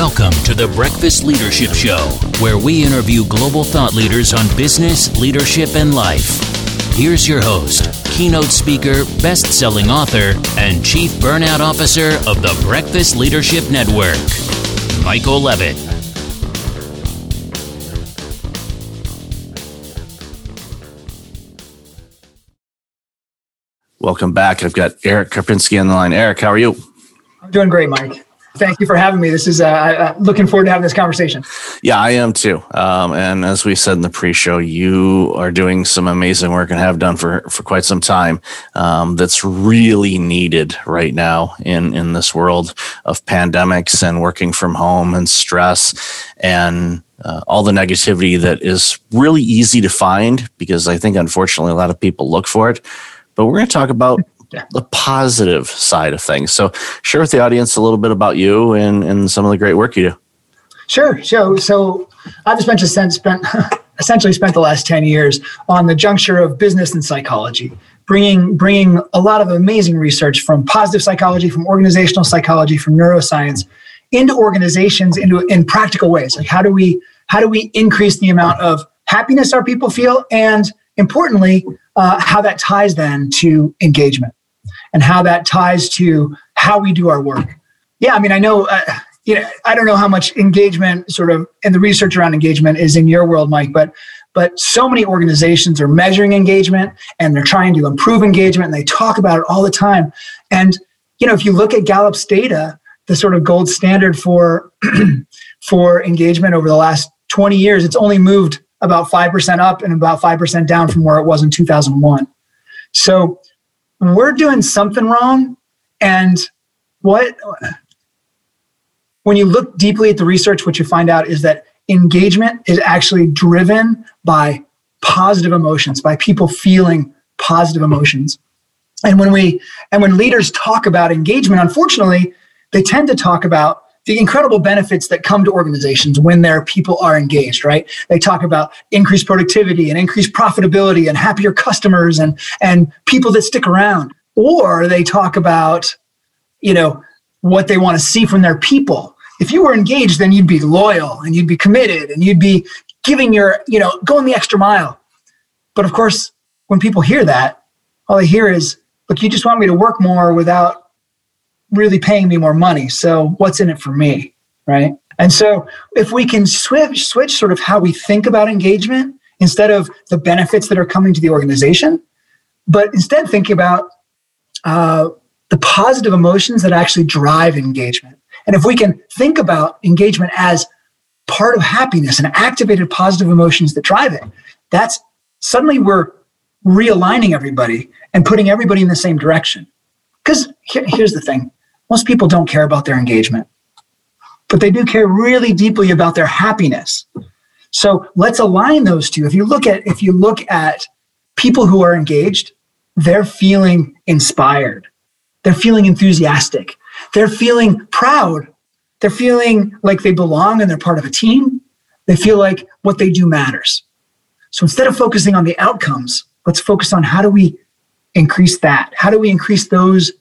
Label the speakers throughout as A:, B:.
A: Welcome to the Breakfast Leadership Show, where we interview global thought leaders on business, leadership, and life. Here's your host, keynote speaker, best selling author, and chief burnout officer of the Breakfast Leadership Network, Michael Levitt.
B: Welcome back. I've got Eric Karpinski on the line. Eric, how are you?
C: I'm doing great, Mike. Thank you for having me. This is uh, uh, looking forward to having this conversation.
B: Yeah, I am too. Um, and as we said in the pre-show, you are doing some amazing work and have done for for quite some time. Um, that's really needed right now in in this world of pandemics and working from home and stress and uh, all the negativity that is really easy to find because I think unfortunately a lot of people look for it. But we're going to talk about. The positive side of things. So, share with the audience a little bit about you and, and some of the great work you do.
C: Sure. So, so I've spent, spent essentially spent the last 10 years on the juncture of business and psychology, bringing, bringing a lot of amazing research from positive psychology, from organizational psychology, from neuroscience into organizations into in practical ways. Like how do we how do we increase the amount of happiness our people feel and importantly, uh, how that ties then to engagement and how that ties to how we do our work. Yeah, I mean, I know, uh, you know, I don't know how much engagement sort of and the research around engagement is in your world, Mike, but but so many organizations are measuring engagement and they're trying to improve engagement and they talk about it all the time. And you know, if you look at Gallup's data, the sort of gold standard for for engagement over the last 20 years, it's only moved about 5% up and about 5% down from where it was in 2001. So we're doing something wrong. And what, when you look deeply at the research, what you find out is that engagement is actually driven by positive emotions, by people feeling positive emotions. And when we, and when leaders talk about engagement, unfortunately, they tend to talk about the incredible benefits that come to organizations when their people are engaged, right? They talk about increased productivity and increased profitability and happier customers and, and people that stick around. Or they talk about, you know, what they want to see from their people. If you were engaged, then you'd be loyal and you'd be committed and you'd be giving your, you know, going the extra mile. But of course, when people hear that, all they hear is, look, you just want me to work more without really paying me more money. So what's in it for me? Right. And so if we can switch, switch sort of how we think about engagement instead of the benefits that are coming to the organization, but instead think about uh, the positive emotions that actually drive engagement. And if we can think about engagement as part of happiness and activated positive emotions that drive it, that's suddenly we're realigning everybody and putting everybody in the same direction. Because here, here's the thing most people don't care about their engagement, but they do care really deeply about their happiness. So let's align those two. If you look at if you look at people who are engaged, they're feeling inspired. They're feeling enthusiastic. They're feeling proud. They're feeling like they belong and they're part of a team. They feel like what they do matters. So instead of focusing on the outcomes, let's focus on how do we increase that? How do we increase those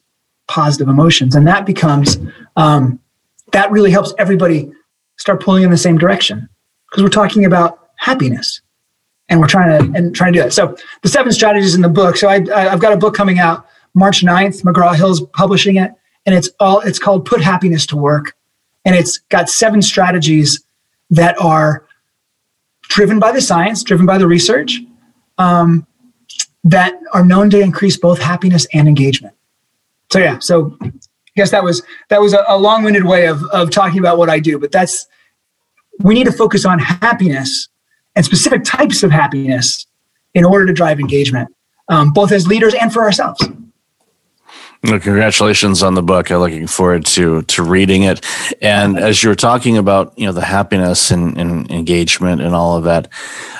C: positive emotions. And that becomes um, that really helps everybody start pulling in the same direction. Because we're talking about happiness and we're trying to and trying to do it so the seven strategies in the book so I, i've got a book coming out march 9th mcgraw-hill's publishing it and it's all it's called put happiness to work. And it's got seven strategies that are driven by the science driven by the research um, that are known to increase both happiness and engagement so yeah, so I guess that was that was a, a long-winded way of of talking about what I do, but that's we need to focus on happiness and specific types of happiness in order to drive engagement, um, both as leaders and for ourselves.
B: Well, congratulations on the book. I'm looking forward to to reading it. And as you were talking about, you know, the happiness and, and, engagement and all of that,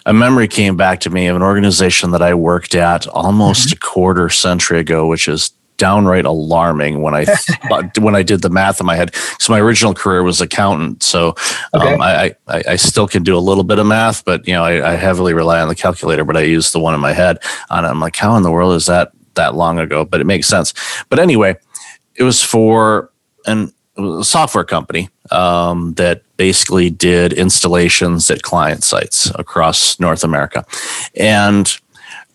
B: a memory came back to me of an organization that I worked at almost mm-hmm. a quarter century ago, which is downright alarming when I when I did the math in my head. So my original career was accountant, so um, okay. I, I, I still can do a little bit of math, but you know I, I, heavily rely on the calculator. But I use the one in my head on it. I'm like, how in the world is that that long ago? But it makes sense. But anyway, it was for an a software company um, that basically did installations at client sites across North America. And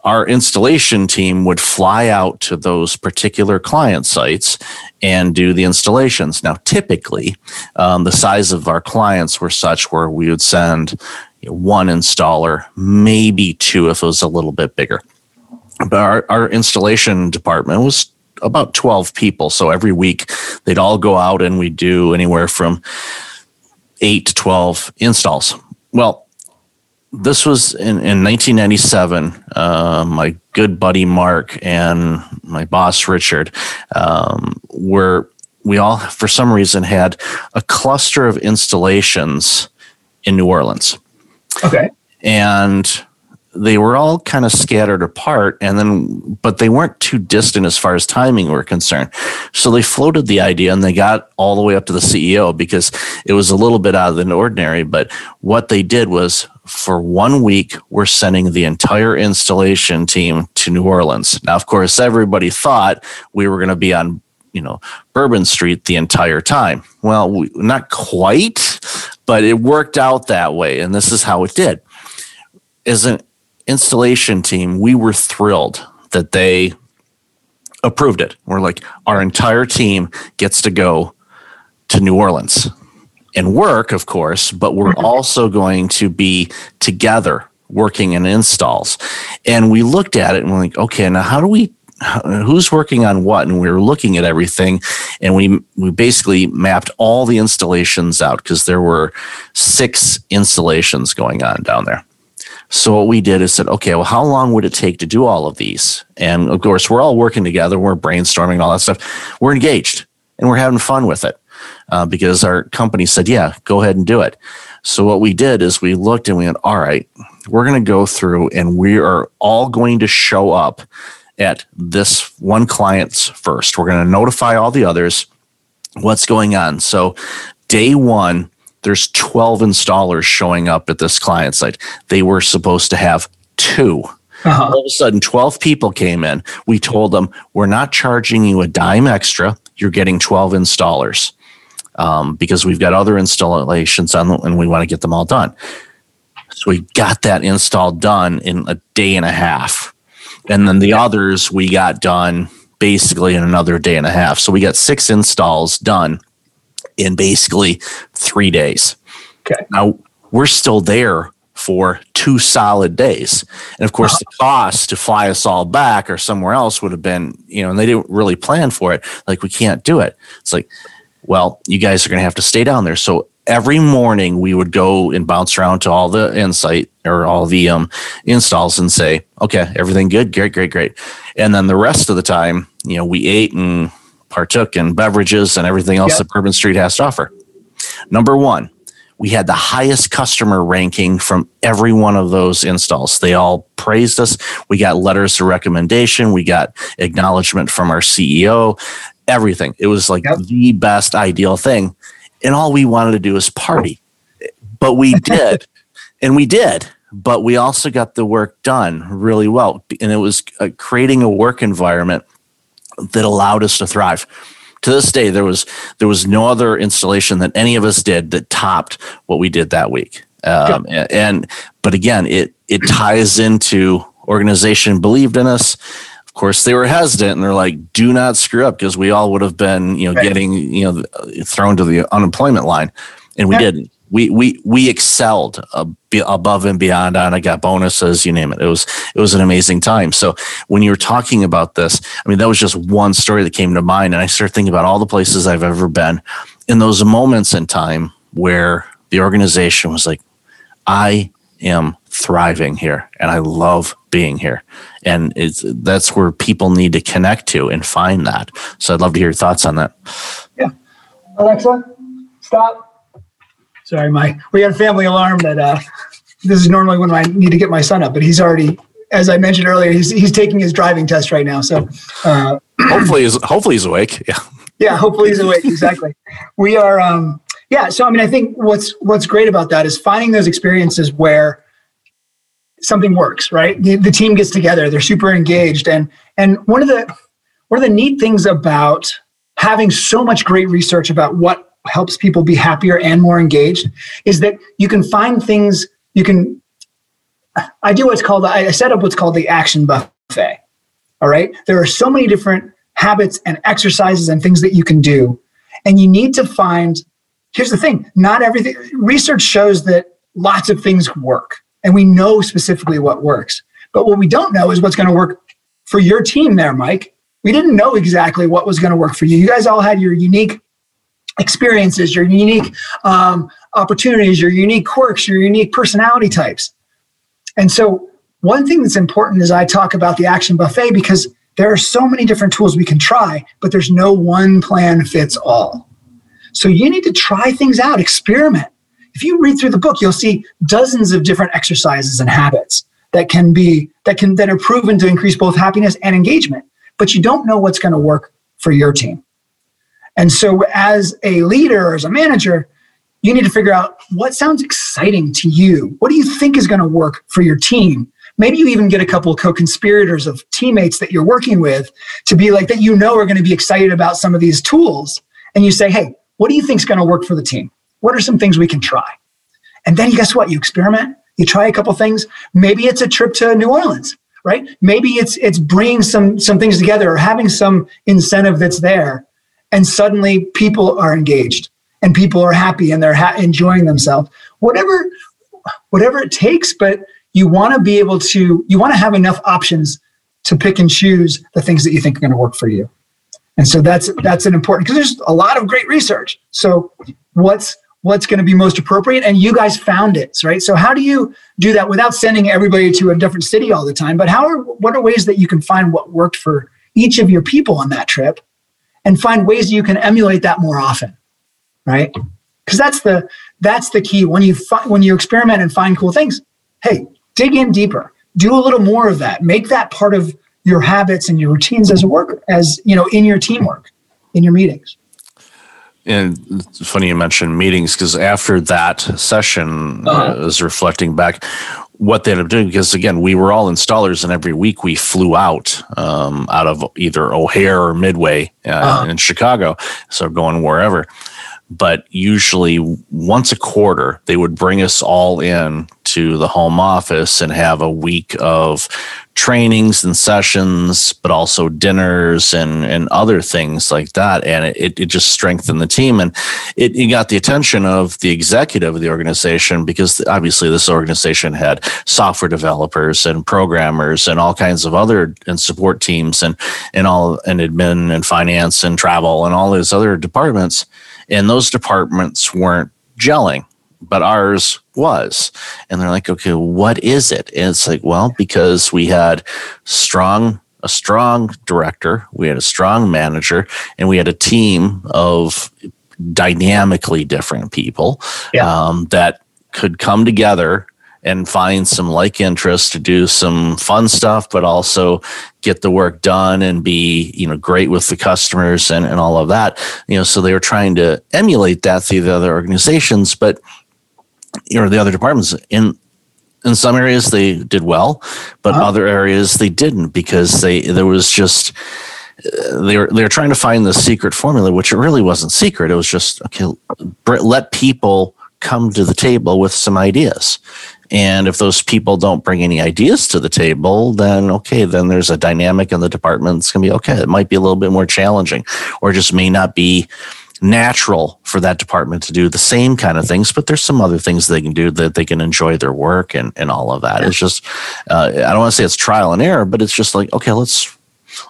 B: our installation team would fly out to those particular client sites and do the installations. Now, typically, um, the size of our clients were such where we would send one installer, maybe two if it was a little bit bigger. But our, our installation department was about 12 people. So every week they'd all go out and we'd do anywhere from eight to 12 installs. Well, this was in, in 1997. Uh, my good buddy Mark and my boss Richard um, were we all for some reason had a cluster of installations in New Orleans.
C: Okay.
B: And they were all kind of scattered apart and then but they weren't too distant as far as timing were concerned. So they floated the idea and they got all the way up to the ceo because it was a little bit out of the ordinary but what they did was for one week we're sending the entire installation team to new orleans. Now of course everybody thought we were going to be on you know bourbon street the entire time. Well we, not quite but it worked out that way and this is how it did. An installation team, we were thrilled that they approved it. We're like, our entire team gets to go to New Orleans and work, of course, but we're mm-hmm. also going to be together working in installs. And we looked at it and we're like, okay, now how do we who's working on what and we were looking at everything and we we basically mapped all the installations out because there were six installations going on down there so what we did is said, okay, well, how long would it take to do all of these? And of course, we're all working together. We're brainstorming all that stuff. We're engaged and we're having fun with it uh, because our company said, yeah, go ahead and do it. So what we did is we looked and we went, all right, we're going to go through and we are all going to show up at this one client's first. We're going to notify all the others what's going on. So day one, there's 12 installers showing up at this client site. They were supposed to have 2 uh-huh. All of a sudden, 12 people came in. We told them, we're not charging you a dime extra. You're getting 12 installers um, because we've got other installations on and we want to get them all done. So we got that install done in a day and a half. And then the others we got done basically in another day and a half. So we got six installs done in basically three days.
C: Okay.
B: Now we're still there for two solid days. And of course, the cost to fly us all back or somewhere else would have been, you know, and they didn't really plan for it. Like, we can't do it. It's like, well, you guys are going to have to stay down there. So every morning we would go and bounce around to all the insight or all the um, installs and say, okay, everything good, great, great, great. And then the rest of the time, you know, we ate and partook in beverages and everything else yep. that Bourbon Street has to offer. Number one, we had the highest customer ranking from every one of those installs. They all praised us. We got letters of recommendation. We got acknowledgement from our CEO, everything. It was like yep. the best ideal thing. And all we wanted to do was party. But we did. and we did. But we also got the work done really well. And it was uh, creating a work environment that allowed us to thrive. To this day, there was there was no other installation that any of us did that topped what we did that week. Um, and, and but again, it it ties into organization believed in us. Of course, they were hesitant and they're like, "Do not screw up," because we all would have been, you know, right. getting you know thrown to the unemployment line, and we yeah. didn't we we we excelled above and beyond on. I got bonuses, you name it. It was it was an amazing time. So when you were talking about this, I mean, that was just one story that came to mind, and I started thinking about all the places I've ever been in those moments in time where the organization was like, I am thriving here, and I love being here, and it's that's where people need to connect to and find that. So I'd love to hear your thoughts on that.
C: Yeah, Alexa, stop. Sorry, my we had a family alarm that uh, this is normally when I need to get my son up, but he's already, as I mentioned earlier, he's he's taking his driving test right now. So
B: uh, hopefully, he's hopefully he's awake. Yeah.
C: Yeah, hopefully he's awake. Exactly. we are. Um, yeah. So I mean, I think what's what's great about that is finding those experiences where something works. Right. The, the team gets together. They're super engaged, and and one of the one of the neat things about having so much great research about what helps people be happier and more engaged is that you can find things you can i do what's called i set up what's called the action buffet all right? There are so many different habits and exercises and things that you can do and you need to find here's the thing not everything research shows that lots of things work and we know specifically what works. But what we don't know is what's going to work for your team there mike. We didn't know exactly what was going to work for you. You guys all had your unique experiences, your unique um, opportunities, your unique quirks, your unique personality types. And so, one thing that's important is I talk about the action buffet because there are so many different tools we can try, but there's no one plan fits all. So, you need to try things out, experiment. If you read through the book, you'll see dozens of different exercises and habits that can be that can that are proven to increase both happiness and engagement, but you don't know what's going to work for your team. And so, as a leader or as a manager, you need to figure out what sounds exciting to you. What do you think is going to work for your team? Maybe you even get a couple of co conspirators of teammates that you're working with to be like that you know are going to be excited about some of these tools. And you say, hey, what do you think is going to work for the team? What are some things we can try? And then guess what? You experiment, you try a couple things. Maybe it's a trip to New Orleans, right? Maybe it's it's bringing some some things together or having some incentive that's there and suddenly people are engaged and people are happy and they're ha- enjoying themselves. Whatever whatever it takes but you want to be able to you want to have enough options to pick and choose the things that you think are going to work for you. And so that's that's an important because there's a lot of great research. So what's what's going to be most appropriate? And you guys found it right? So how do you do that without sending everybody to a different city all the time? But how are what are ways that you can find what worked for each of your people on that trip and find ways you can emulate that more often right? Because that's the that's the key. When you fi- when you experiment and find cool things hey dig in deeper. Do a little more of that. Make that part of your habits and your routines as a worker as you know in your teamwork in your meetings.
B: And it's funny you mentioned meetings because after that session, uh-huh. uh, was reflecting back, what they ended up doing because again we were all installers and every week we flew out um, out of either o'hare or midway uh, uh-huh. in chicago so going wherever but usually once a quarter they would bring us all in to the home office and have a week of trainings and sessions, but also dinners and, and other things like that. And it, it just strengthened the team and it, it got the attention of the executive of the organization because obviously this organization had software developers and programmers and all kinds of other and support teams and, and all and admin and finance and travel and all those other departments. And those departments weren't gelling but ours was. And they're like, okay, what is it? And it's like, well, because we had strong a strong director, we had a strong manager, and we had a team of dynamically different people yeah. um, that could come together and find some like interest to do some fun stuff, but also get the work done and be, you know, great with the customers and, and all of that. You know, so they were trying to emulate that through the other organizations, but you know the other departments in in some areas they did well, but uh-huh. other areas they didn't because they there was just uh, they were they were trying to find the secret formula, which it really wasn't secret. It was just okay, let people come to the table with some ideas. And if those people don't bring any ideas to the table, then okay, then there's a dynamic in the department. It's gonna be okay. It might be a little bit more challenging, or just may not be natural for that department to do the same kind of things, but there's some other things they can do that they can enjoy their work and, and all of that. It's just, uh, I don't want to say it's trial and error, but it's just like, okay, let's,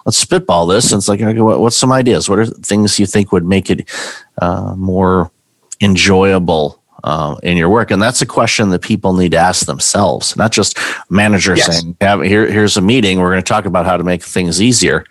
B: let's spitball this. And it's like, okay, what, what's some ideas? What are things you think would make it uh, more enjoyable uh, in your work? And that's a question that people need to ask themselves, not just managers yes. saying, Here, here's a meeting. We're going to talk about how to make things easier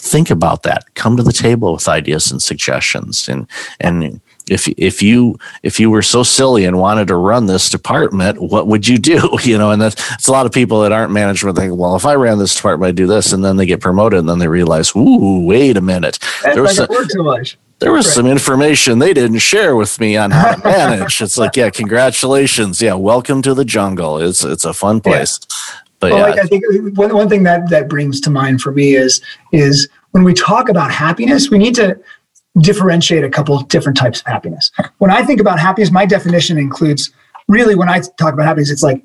B: think about that. Come to the table with ideas and suggestions. And and if if you if you were so silly and wanted to run this department what would you do? You know and that's it's a lot of people that aren't management think well if i ran this department i'd do this. And then they get promoted and then they realize ooh wait a minute.
C: There was, like some,
B: there was right. some information they didn't share with me on how to manage. It's like yeah congratulations. Yeah welcome to the jungle. It's it's a fun place. yeah. But well,
C: yeah. like I think uh, one, one thing that that brings to mind for me is is when we talk about happiness, we need to differentiate a couple different types of happiness. When I think about happiness, my definition includes really when I talk about happiness, it's like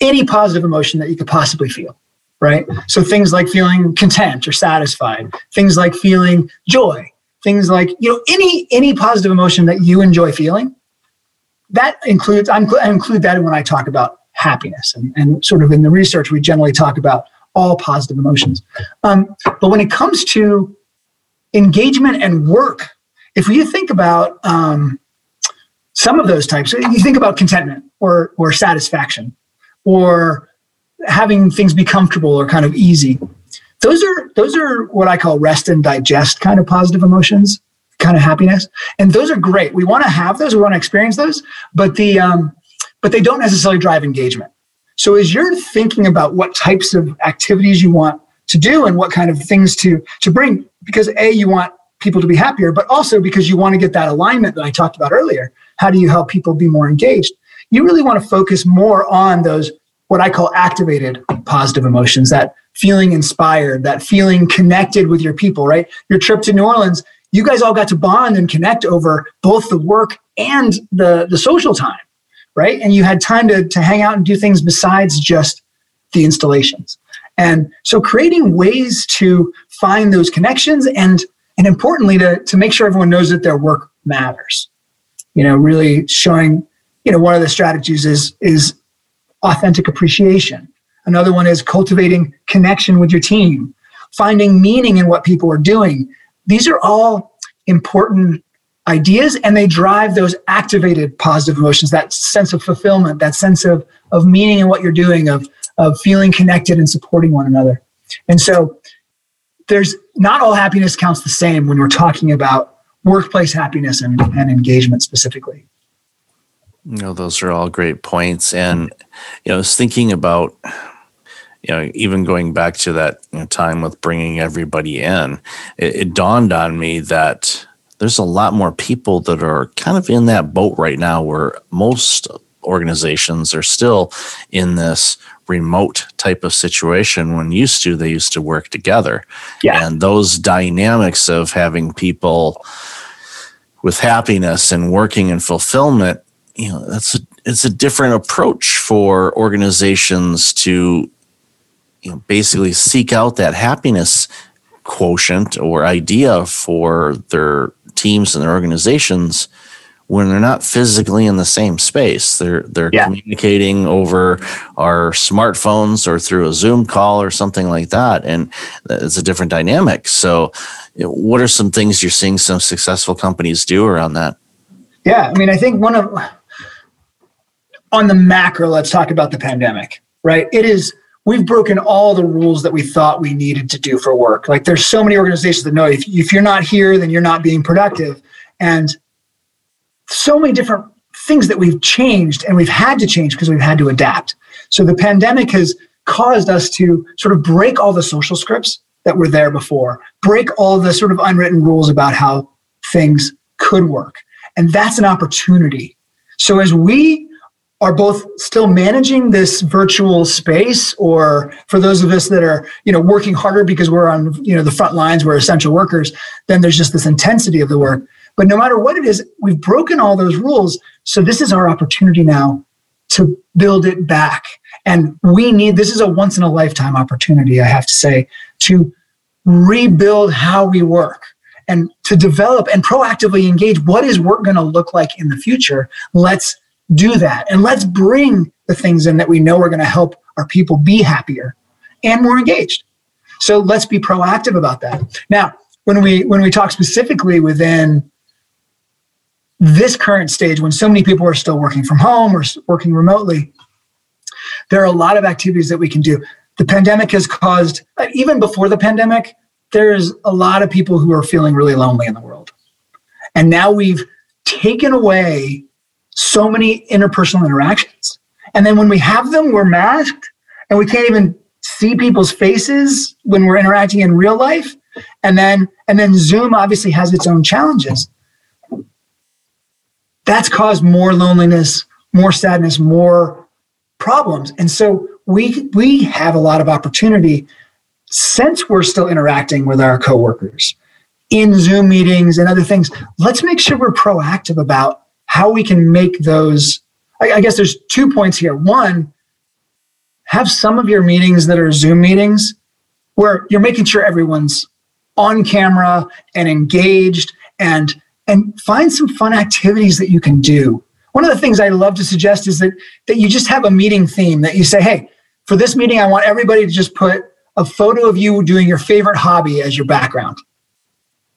C: any positive emotion that you could possibly feel, right? So things like feeling content or satisfied, things like feeling joy, things like you know any any positive emotion that you enjoy feeling. That includes I'm, I include that when I talk about happiness, and, and sort of in the research we generally talk about all positive emotions. Um, but when it comes to engagement and work, if you think about um, some of those types, you think about contentment or or satisfaction or having things be comfortable or kind of easy. Those are those are what I call rest and digest kind of positive emotions, kind of happiness, and those are great. We want to have those, we want to experience those, but the um, but they don't necessarily drive engagement. So as you're thinking about what types of activities you want to do and what kind of things to to bring, because a you want people to be happier, but also because you want to get that alignment that I talked about earlier. How do you help people be more engaged? You really want to focus more on those what I call activated positive emotions, that feeling inspired, that feeling connected with your people, right? Your trip to New Orleans, you guys all got to bond and connect over both the work and the, the social time, right? And you had time to, to hang out and do things besides just the installations. And so creating ways to find those connections and and importantly to, to make sure everyone knows that their work matters. You know, really showing, you know, one of the strategies is is authentic appreciation. Another one is cultivating connection with your team, finding meaning in what people are doing. These are all important ideas and they drive those activated positive emotions, that sense of fulfillment, that sense of, of meaning in what you're doing, of, of feeling connected and supporting one another. And so there's not all happiness counts the same when we're talking about workplace happiness and, and engagement specifically.
B: You know, those are all great points. And, you know, I was thinking about, you know, even going back to that you know, time with bringing everybody in, it, it dawned on me that there's a lot more people that are kind of in that boat right now where most organizations are still in this remote type of situation when used to they used to work together yeah. and those dynamics of having people with happiness and working and fulfillment you know that's a it's a different approach for organizations to you know basically seek out that happiness quotient or idea for their teams and their organizations when they're not physically in the same space they're they're yeah. communicating over our smartphones or through a zoom call or something like that and it's a different dynamic so what are some things you're seeing some successful companies do around that
C: yeah i mean i think one of on the macro, let's talk about the pandemic, right? It is, we've broken all the rules that we thought we needed to do for work. Like there's so many organizations that know if, if you're not here, then you're not being productive. And so many different things that we've changed and we've had to change because we've had to adapt. So the pandemic has caused us to sort of break all the social scripts that were there before, break all the sort of unwritten rules about how things could work. And that's an opportunity. So as we are both still managing this virtual space or for those of us that are you know working harder because we're on you know the front lines we're essential workers then there's just this intensity of the work. But no matter what it is we've broken all those rules. So this is our opportunity now to build it back. And we need this is a once in a lifetime opportunity i have to say to rebuild how we work and to develop and proactively engage what is work going to look like in the future. Let's do that. And let's bring the things in that we know are going to help our people be happier and more engaged. So let's be proactive about that. Now, when we when we talk specifically within this current stage when so many people are still working from home or working remotely, there are a lot of activities that we can do. The pandemic has caused uh, even before the pandemic, there's a lot of people who are feeling really lonely in the world. And now we've taken away so many interpersonal interactions. And then when we have them, we're masked and we can't even see people's faces when we're interacting in real life. And then and then Zoom obviously has its own challenges. That's caused more loneliness, more sadness, more problems. And so we we have a lot of opportunity since we're still interacting with our coworkers in Zoom meetings and other things. Let's make sure we're proactive about how we can make those. I, I guess there's two points here. One, have some of your meetings that are Zoom meetings where you're making sure everyone's on camera and engaged and and find some fun activities that you can do. One of the things I love to suggest is that that you just have a meeting theme that you say, "Hey, for this meeting I want everybody to just put a photo of you doing your favorite hobby as your background."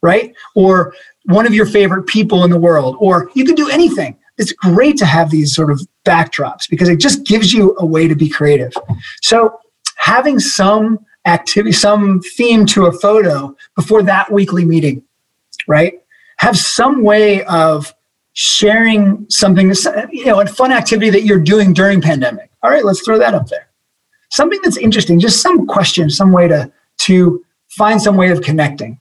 C: Right? Or one of your favorite people in the world or you can do anything. It's great to have these sort of backdrops because it just gives you a way to be creative. So, having some activity, some theme to a photo before that weekly meeting, right? Have some way of sharing something, you know, a fun activity that you're doing during pandemic. All right, let's throw that up there. Something that's interesting, just some question, some way to to find some way of connecting.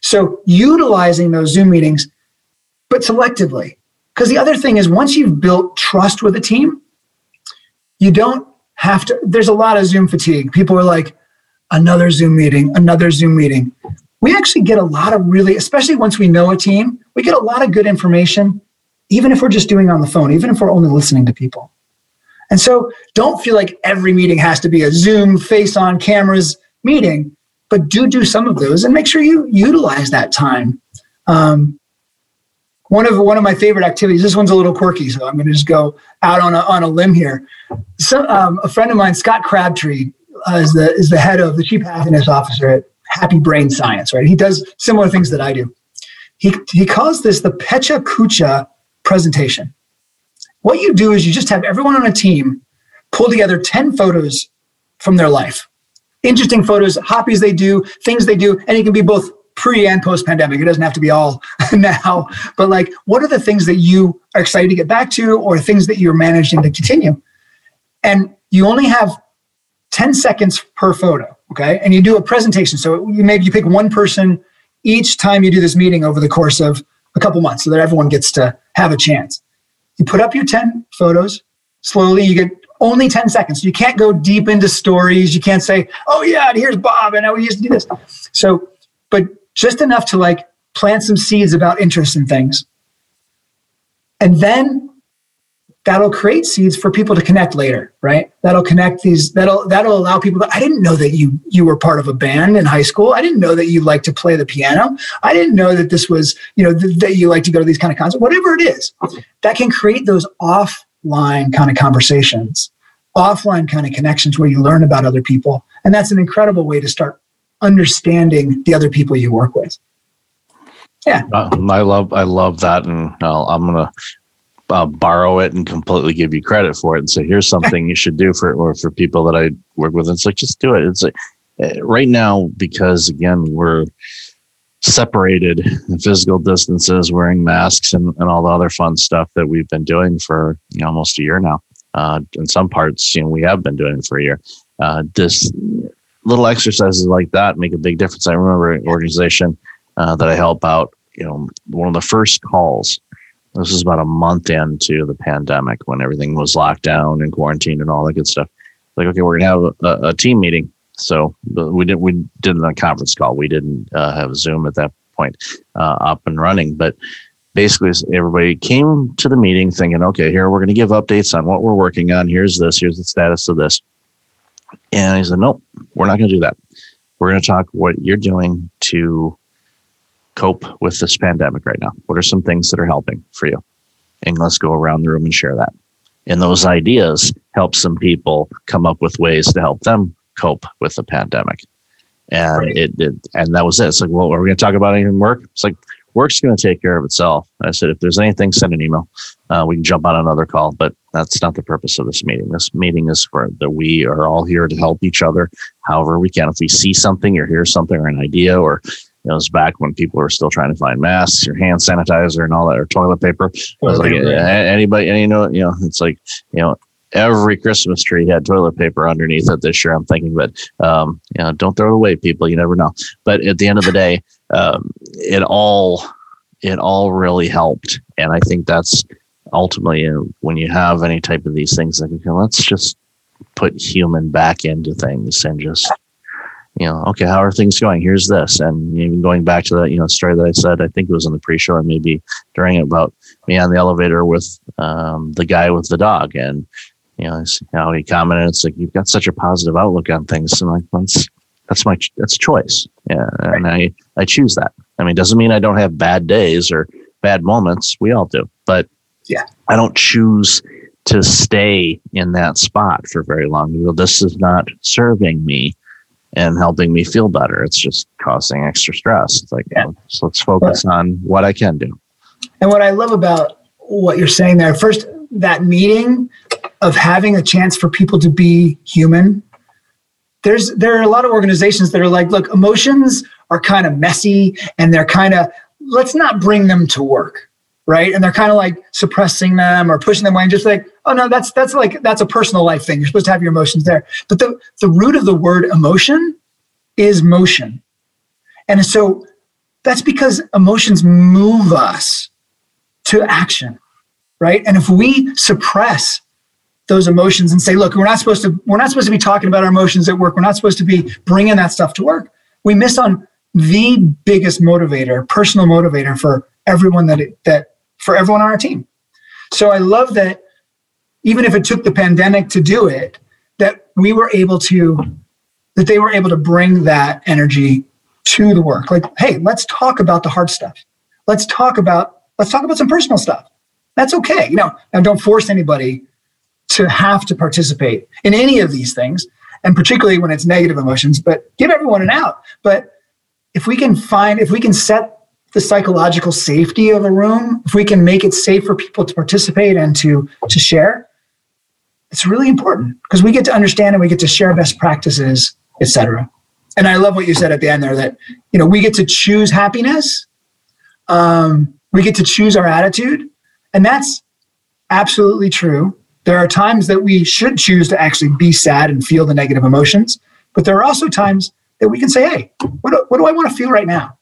C: So utilizing those Zoom meetings, but selectively. Because the other thing is once you've built trust with a team, you don't have to, there's a lot of Zoom fatigue. People are like, another Zoom meeting, another Zoom meeting. We actually get a lot of really, especially once we know a team, we get a lot of good information, even if we're just doing on the phone, even if we're only listening to people. And so don't feel like every meeting has to be a Zoom face on cameras meeting, but do do some of those and make sure you utilize that time. Um, one of one of my favorite activities. This one's a little quirky, so I'm going to just go out on a on a limb here. So, um, a friend of mine, Scott Crabtree, uh, is the is the head of the chief happiness officer at Happy Brain Science. Right, he does similar things that I do. He he calls this the Pecha Kucha presentation. What you do is you just have everyone on a team pull together ten photos from their life, interesting photos, hobbies they do, things they do, and it can be both pre and post pandemic. It doesn't have to be all now, but like, what are the things that you are excited to get back to, or things that you're managing to continue? And you only have 10 seconds per photo. Okay. And you do a presentation. So maybe you pick one person each time you do this meeting over the course of a couple months so that everyone gets to have a chance. You put up your 10 photos slowly. You get only 10 seconds. You can't go deep into stories. You can't say, oh, yeah, and here's Bob, and we used to do this. So, but just enough to like plant some seeds about interest in things. And then that'll create seeds for people to connect later right that'll connect these that'll that'll allow people to, i didn't know that you you were part of a band in high school i didn't know that you like to play the piano i didn't know that this was you know th- that you like to go to these kind of concerts whatever it is that can create those offline kind of conversations offline kind of connections where you learn about other people. And that's an incredible way to start understanding the other people you work with. Yeah.
B: Uh, i love i love that. And uh, i'm gonna uh, borrow it and completely give you credit for it. And say here's something you should do for or for people that I work with. It's like just do it. It's like uh, right now because again we're separated physical distances, wearing masks, and, and all the other fun stuff that we've been doing for you know, almost a year now. Uh, in some parts, you know, we have been doing it for a year. Uh, this little exercises like that make a big difference. I remember an organization uh, that I help out. You know, one of the first calls this is about a month into the pandemic when everything was locked down and quarantined and all that good stuff. Like, okay, we're gonna have a, a team meeting. So we did we did a conference call. We didn't uh, have Zoom at that point uh, up and running, but basically everybody came to the meeting thinking, okay, here we're going to give updates on what we're working on. Here's this. Here's the status of this. And he said, nope, we're not going to do that. We're going to talk what you're doing to cope with this pandemic right now? What are some things that are helping for you? And let's go around the room and share that. And those ideas help some people come up with ways to help them cope with the pandemic. And right. it, it, and that was it. It's like, well, are we going to talk about anything work? It's like work's going to take care of itself. I said, if there's anything, send an email. Uh, we can jump on another call, but that's not the purpose of this meeting. This meeting is for that we are all here to help each other however we can. If we see something or hear something or an idea or you know, it was back when people were still trying to find masks or hand sanitizer and all that, or toilet paper. Toilet like paper. anybody, and you know, you know, it's like you know, every Christmas tree had toilet paper underneath it this year. I'm thinking, but um, you know, don't throw it away, people. You never know. But at the end of the day, um, it all it all really helped, and I think that's ultimately when you have any type of these things, like okay, let's just put human back into things and just you know, okay, how are things going? Here's this. And even going back to that, you know, story that I said, I think it was in the pre-show or maybe during it about me on the elevator with um, the guy with the dog. And, you know, how he commented, it's like, you've got such a positive outlook on things. And like, that's, that's my, that's choice. Yeah. And I, I choose that. I mean, doesn't mean I don't have bad days or bad moments. We all do, but
C: yeah,
B: I don't choose to stay in that spot for very long. You know, this is not serving me and helping me feel better. It's just causing extra stress. It's like, yeah. so let's focus on what I can do.
C: And what I love about what you're saying there, first, that meeting of having a chance for people to be human. There's there are a lot of organizations that are like, look, emotions are kind of messy and they're kind of let's not bring them to work right? And they're kind of like suppressing them or pushing them away and just like, oh no, that's that's like that's a personal life thing. You're supposed to have your emotions there. But the the root of the word emotion is motion. And so that's because emotions move us to action, right? And if we suppress those emotions and say, look, we're not supposed to we're not supposed to be talking about our emotions at work. We're not supposed to be bringing that stuff to work. We miss on the biggest motivator, personal motivator for everyone that it, that for everyone on our team. So I love that even if it took the pandemic to do it, that we were able to that they were able to bring that energy to the work. Like, hey, let's talk about the hard stuff. Let's talk about let's talk about some personal stuff. That's okay. You know, and don't force anybody to have to participate in any of these things, and particularly when it's negative emotions, but give everyone an out. But if we can find if we can set the psychological safety of a room, if we can make it safe for people to participate and to to share, it's really important because we get to understand and we get to share best practices, etc. And I love what you said at the end there that you know we get to choose happiness, um, we get to choose our attitude, and that's absolutely true. There are times that we should choose to actually be sad and feel the negative emotions, but there are also times that we can say, "Hey, what do, what do I want to feel right now?"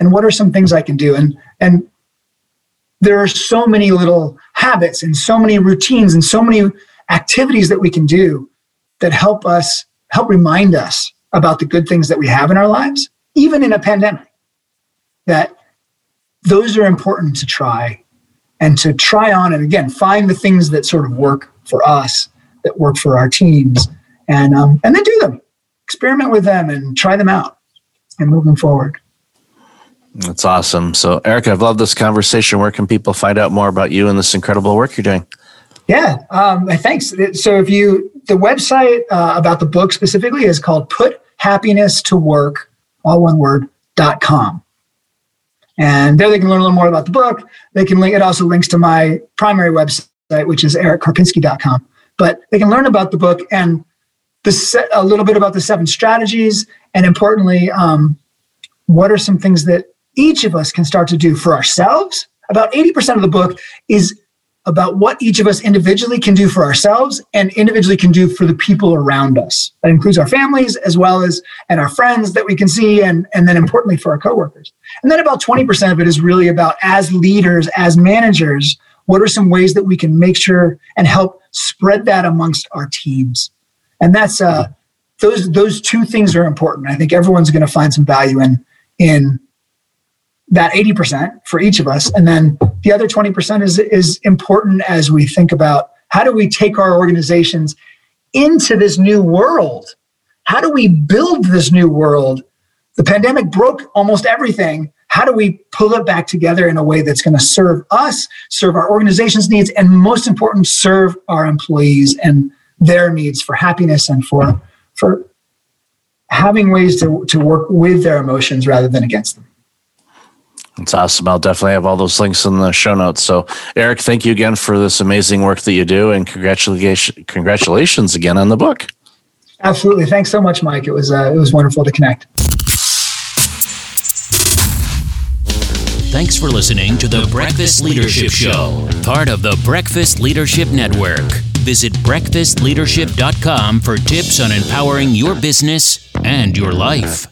C: and what are some things I can do? And and there are so many little habits and so many routines and so many activities that we can do that help us help remind us about the good things that we have in our lives, even in a pandemic. That those are important to try and to try on and again find the things that sort of work for us, that work for our teams, and um, and then do them, experiment with them, and try them out, and moving forward.
B: That's awesome. So, Eric, I've loved this conversation. Where can people find out more about you and this incredible work you're doing?
C: Yeah, um, thanks. So, if you, the website uh, about the book specifically is called Put Happiness to Work, all one word, dot com. And there they can learn a little more about the book. They can link, it also links to my primary website, which is erickarpinski.com. But they can learn about the book and the, a little bit about the seven strategies, and importantly, um, what are some things that each of us can start to do for ourselves. About 80% of the book is about what each of us individually can do for ourselves and individually can do for the people around us. That includes our families as well as and our friends that we can see and, and then importantly for our coworkers. And then about 20% of it is really about as leaders, as managers, what are some ways that we can make sure and help spread that amongst our teams? And that's uh those those two things are important. I think everyone's going to find some value in in that 80% for each of us. And then the other 20% is, is important as we think about how do we take our organizations into this new world? How do we build this new world? The pandemic broke almost everything. How do we pull it back together in a way that's going to serve us, serve our organization's needs, and most important, serve our employees and their needs for happiness and for, for having ways to, to work with their emotions rather than against them?
B: It's awesome. I'll definitely have all those links in the show notes. So, Eric, thank you again for this amazing work that you do, and congratulations, congratulations again on the book.
C: Absolutely. Thanks so much, Mike. It was uh, it was wonderful to connect.
A: Thanks for listening to the Breakfast Leadership Show, part of the Breakfast Leadership Network. Visit breakfastleadership.com for tips on empowering your business and your life.